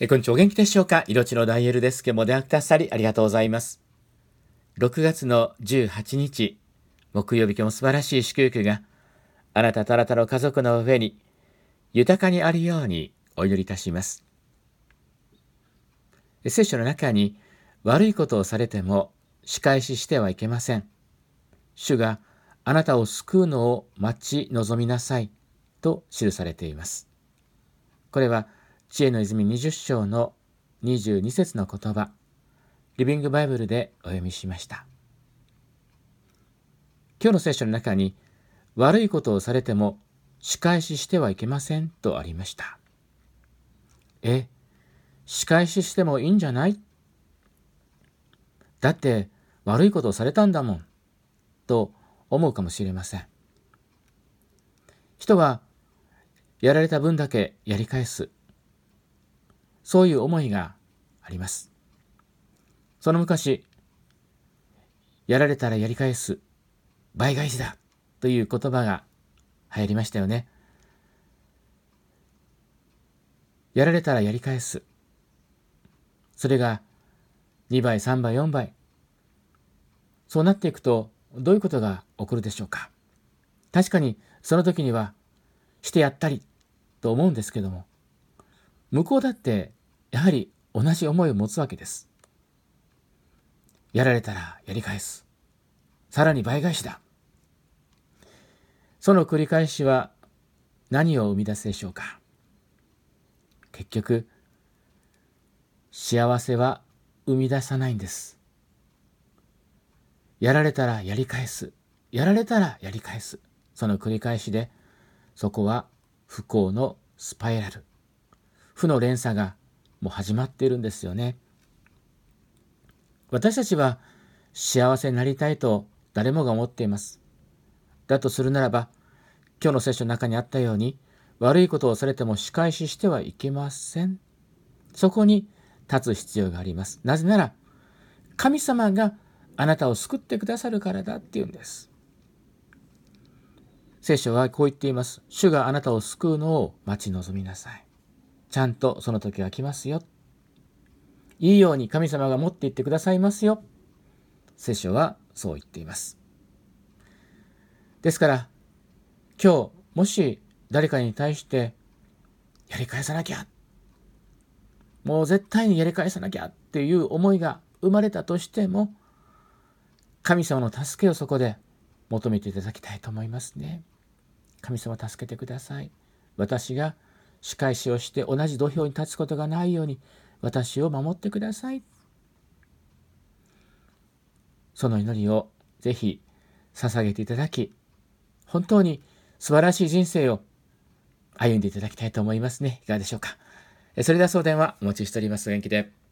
えこんにちは。お元気でしょうか？色のダイエルです。今日も出会くださりありがとうございます。6月の18日、木曜日今日も素晴らしい祝福があなたとあなたの家族の上に豊かにあるようにお祈りいたします。聖書の中に悪いことをされても仕返ししてはいけません。主があなたを救うのを待ち望みなさいと記されています。これは知恵の泉20章の22節の言葉、リビングバイブルでお読みしました。今日の聖書の中に悪いことをされても仕返ししてはいけませんとありました。え、仕返ししてもいいんじゃない？だって悪いことをされたんだもんと思うかもしれません。人はやられた分だけやり返す。そういう思いがあります。その昔、やられたらやり返す、倍返しだという言葉が流行りましたよね。やられたらやり返す。それが2倍、3倍、4倍。そうなっていくと、どういうことが起こるでしょうか。確かに、その時には、してやったりと思うんですけども、向こうだってやはり同じ思いを持つわけです。やられたらやり返す。さらに倍返しだ。その繰り返しは何を生み出すでしょうか結局、幸せは生み出さないんです。やられたらやり返す。やられたらやり返す。その繰り返しで、そこは不幸のスパイラル。負の連鎖がもう始まっているんですよね。私たちは幸せになりたいと誰もが思っています。だとするならば、今日の聖書の中にあったように、悪いことをされても仕返ししてはいけません。そこに立つ必要があります。なぜなら、神様があなたを救ってくださるからだっていうんです。聖書はこう言っています。主があなたを救うのを待ち望みなさい。ちゃんとその時が来ますよ。いいように神様が持っていってくださいますよ。聖書はそう言っています。ですから、今日、もし誰かに対して、やり返さなきゃ、もう絶対にやり返さなきゃっていう思いが生まれたとしても、神様の助けをそこで求めていただきたいと思いますね。神様助けてください。私が仕返しをして同じ土俵に立つことがないように私を守ってください。その祈りをぜひ捧げていただき、本当に素晴らしい人生を歩んでいただきたいと思いますね。いかがでしょうか。それでは送電はお待ちしております。元気で。